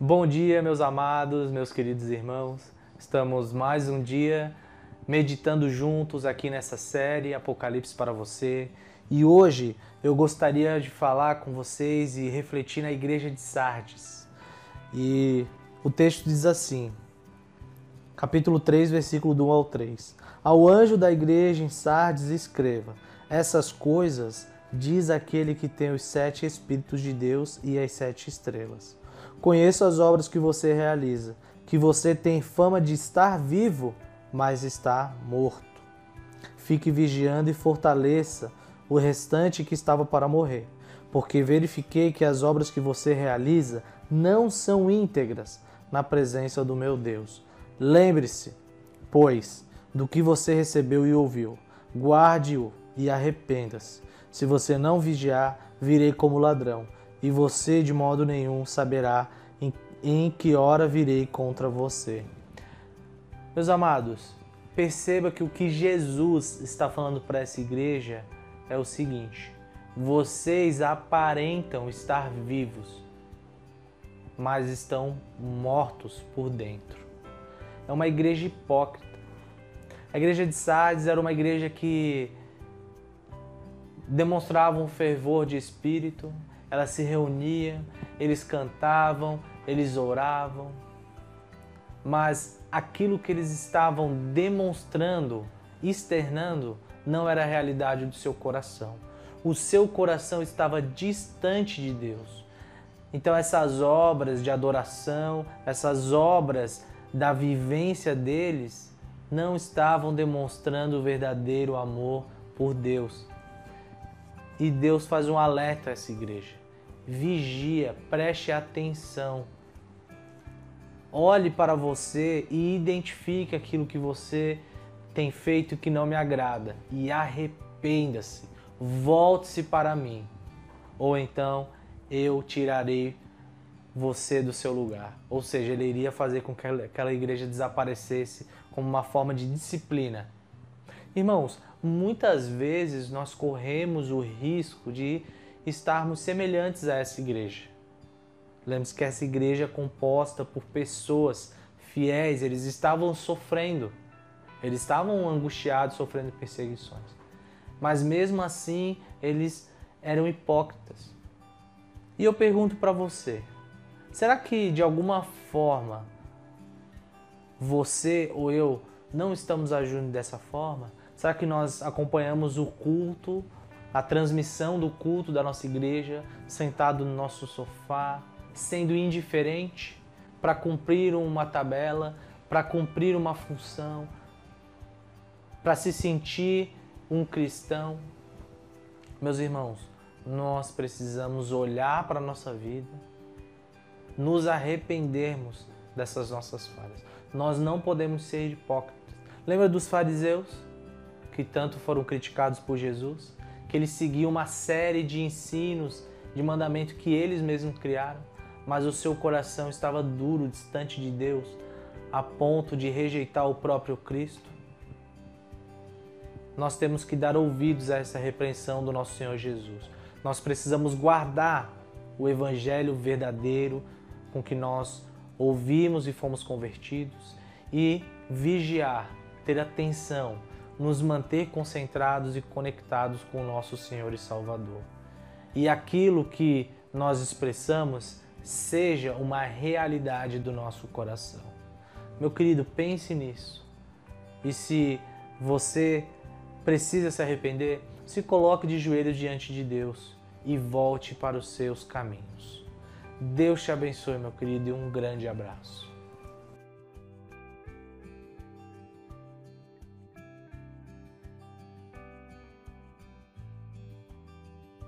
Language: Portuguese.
Bom dia, meus amados, meus queridos irmãos. Estamos mais um dia meditando juntos aqui nessa série Apocalipse para você. E hoje eu gostaria de falar com vocês e refletir na igreja de Sardes. E o texto diz assim: capítulo 3, versículo do 1 ao 3. Ao anjo da igreja em Sardes escreva: Essas coisas diz aquele que tem os sete Espíritos de Deus e as sete estrelas. Conheço as obras que você realiza, que você tem fama de estar vivo, mas está morto. Fique vigiando e fortaleça o restante que estava para morrer, porque verifiquei que as obras que você realiza não são íntegras na presença do meu Deus. Lembre-se, pois, do que você recebeu e ouviu. Guarde-o e arrependa-se. Se você não vigiar, virei como ladrão e você de modo nenhum saberá em, em que hora virei contra você. Meus amados, perceba que o que Jesus está falando para essa igreja é o seguinte: vocês aparentam estar vivos, mas estão mortos por dentro. É uma igreja hipócrita. A igreja de Sardes era uma igreja que demonstrava um fervor de espírito, ela se reunia, eles cantavam, eles oravam, mas aquilo que eles estavam demonstrando, externando, não era a realidade do seu coração. O seu coração estava distante de Deus. Então, essas obras de adoração, essas obras da vivência deles, não estavam demonstrando o verdadeiro amor por Deus. E Deus faz um alerta a essa igreja. Vigia, preste atenção. Olhe para você e identifique aquilo que você tem feito que não me agrada e arrependa-se. Volte-se para mim. Ou então eu tirarei você do seu lugar. Ou seja, ele iria fazer com que aquela igreja desaparecesse como uma forma de disciplina. Irmãos, muitas vezes nós corremos o risco de estarmos semelhantes a essa igreja. Lembre-se que essa igreja é composta por pessoas fiéis, eles estavam sofrendo, eles estavam angustiados, sofrendo perseguições. Mas mesmo assim, eles eram hipócritas. E eu pergunto para você: será que de alguma forma você ou eu não estamos agindo dessa forma? Será que nós acompanhamos o culto, a transmissão do culto da nossa igreja, sentado no nosso sofá, sendo indiferente para cumprir uma tabela, para cumprir uma função, para se sentir um cristão? Meus irmãos, nós precisamos olhar para a nossa vida, nos arrependermos dessas nossas falhas. Nós não podemos ser hipócritas. Lembra dos fariseus? Que tanto foram criticados por Jesus, que eles seguiam uma série de ensinos, de mandamentos que eles mesmos criaram, mas o seu coração estava duro, distante de Deus, a ponto de rejeitar o próprio Cristo. Nós temos que dar ouvidos a essa repreensão do nosso Senhor Jesus. Nós precisamos guardar o evangelho verdadeiro com que nós ouvimos e fomos convertidos e vigiar, ter atenção nos manter concentrados e conectados com o nosso Senhor e Salvador. E aquilo que nós expressamos seja uma realidade do nosso coração. Meu querido, pense nisso. E se você precisa se arrepender, se coloque de joelhos diante de Deus e volte para os seus caminhos. Deus te abençoe, meu querido, e um grande abraço.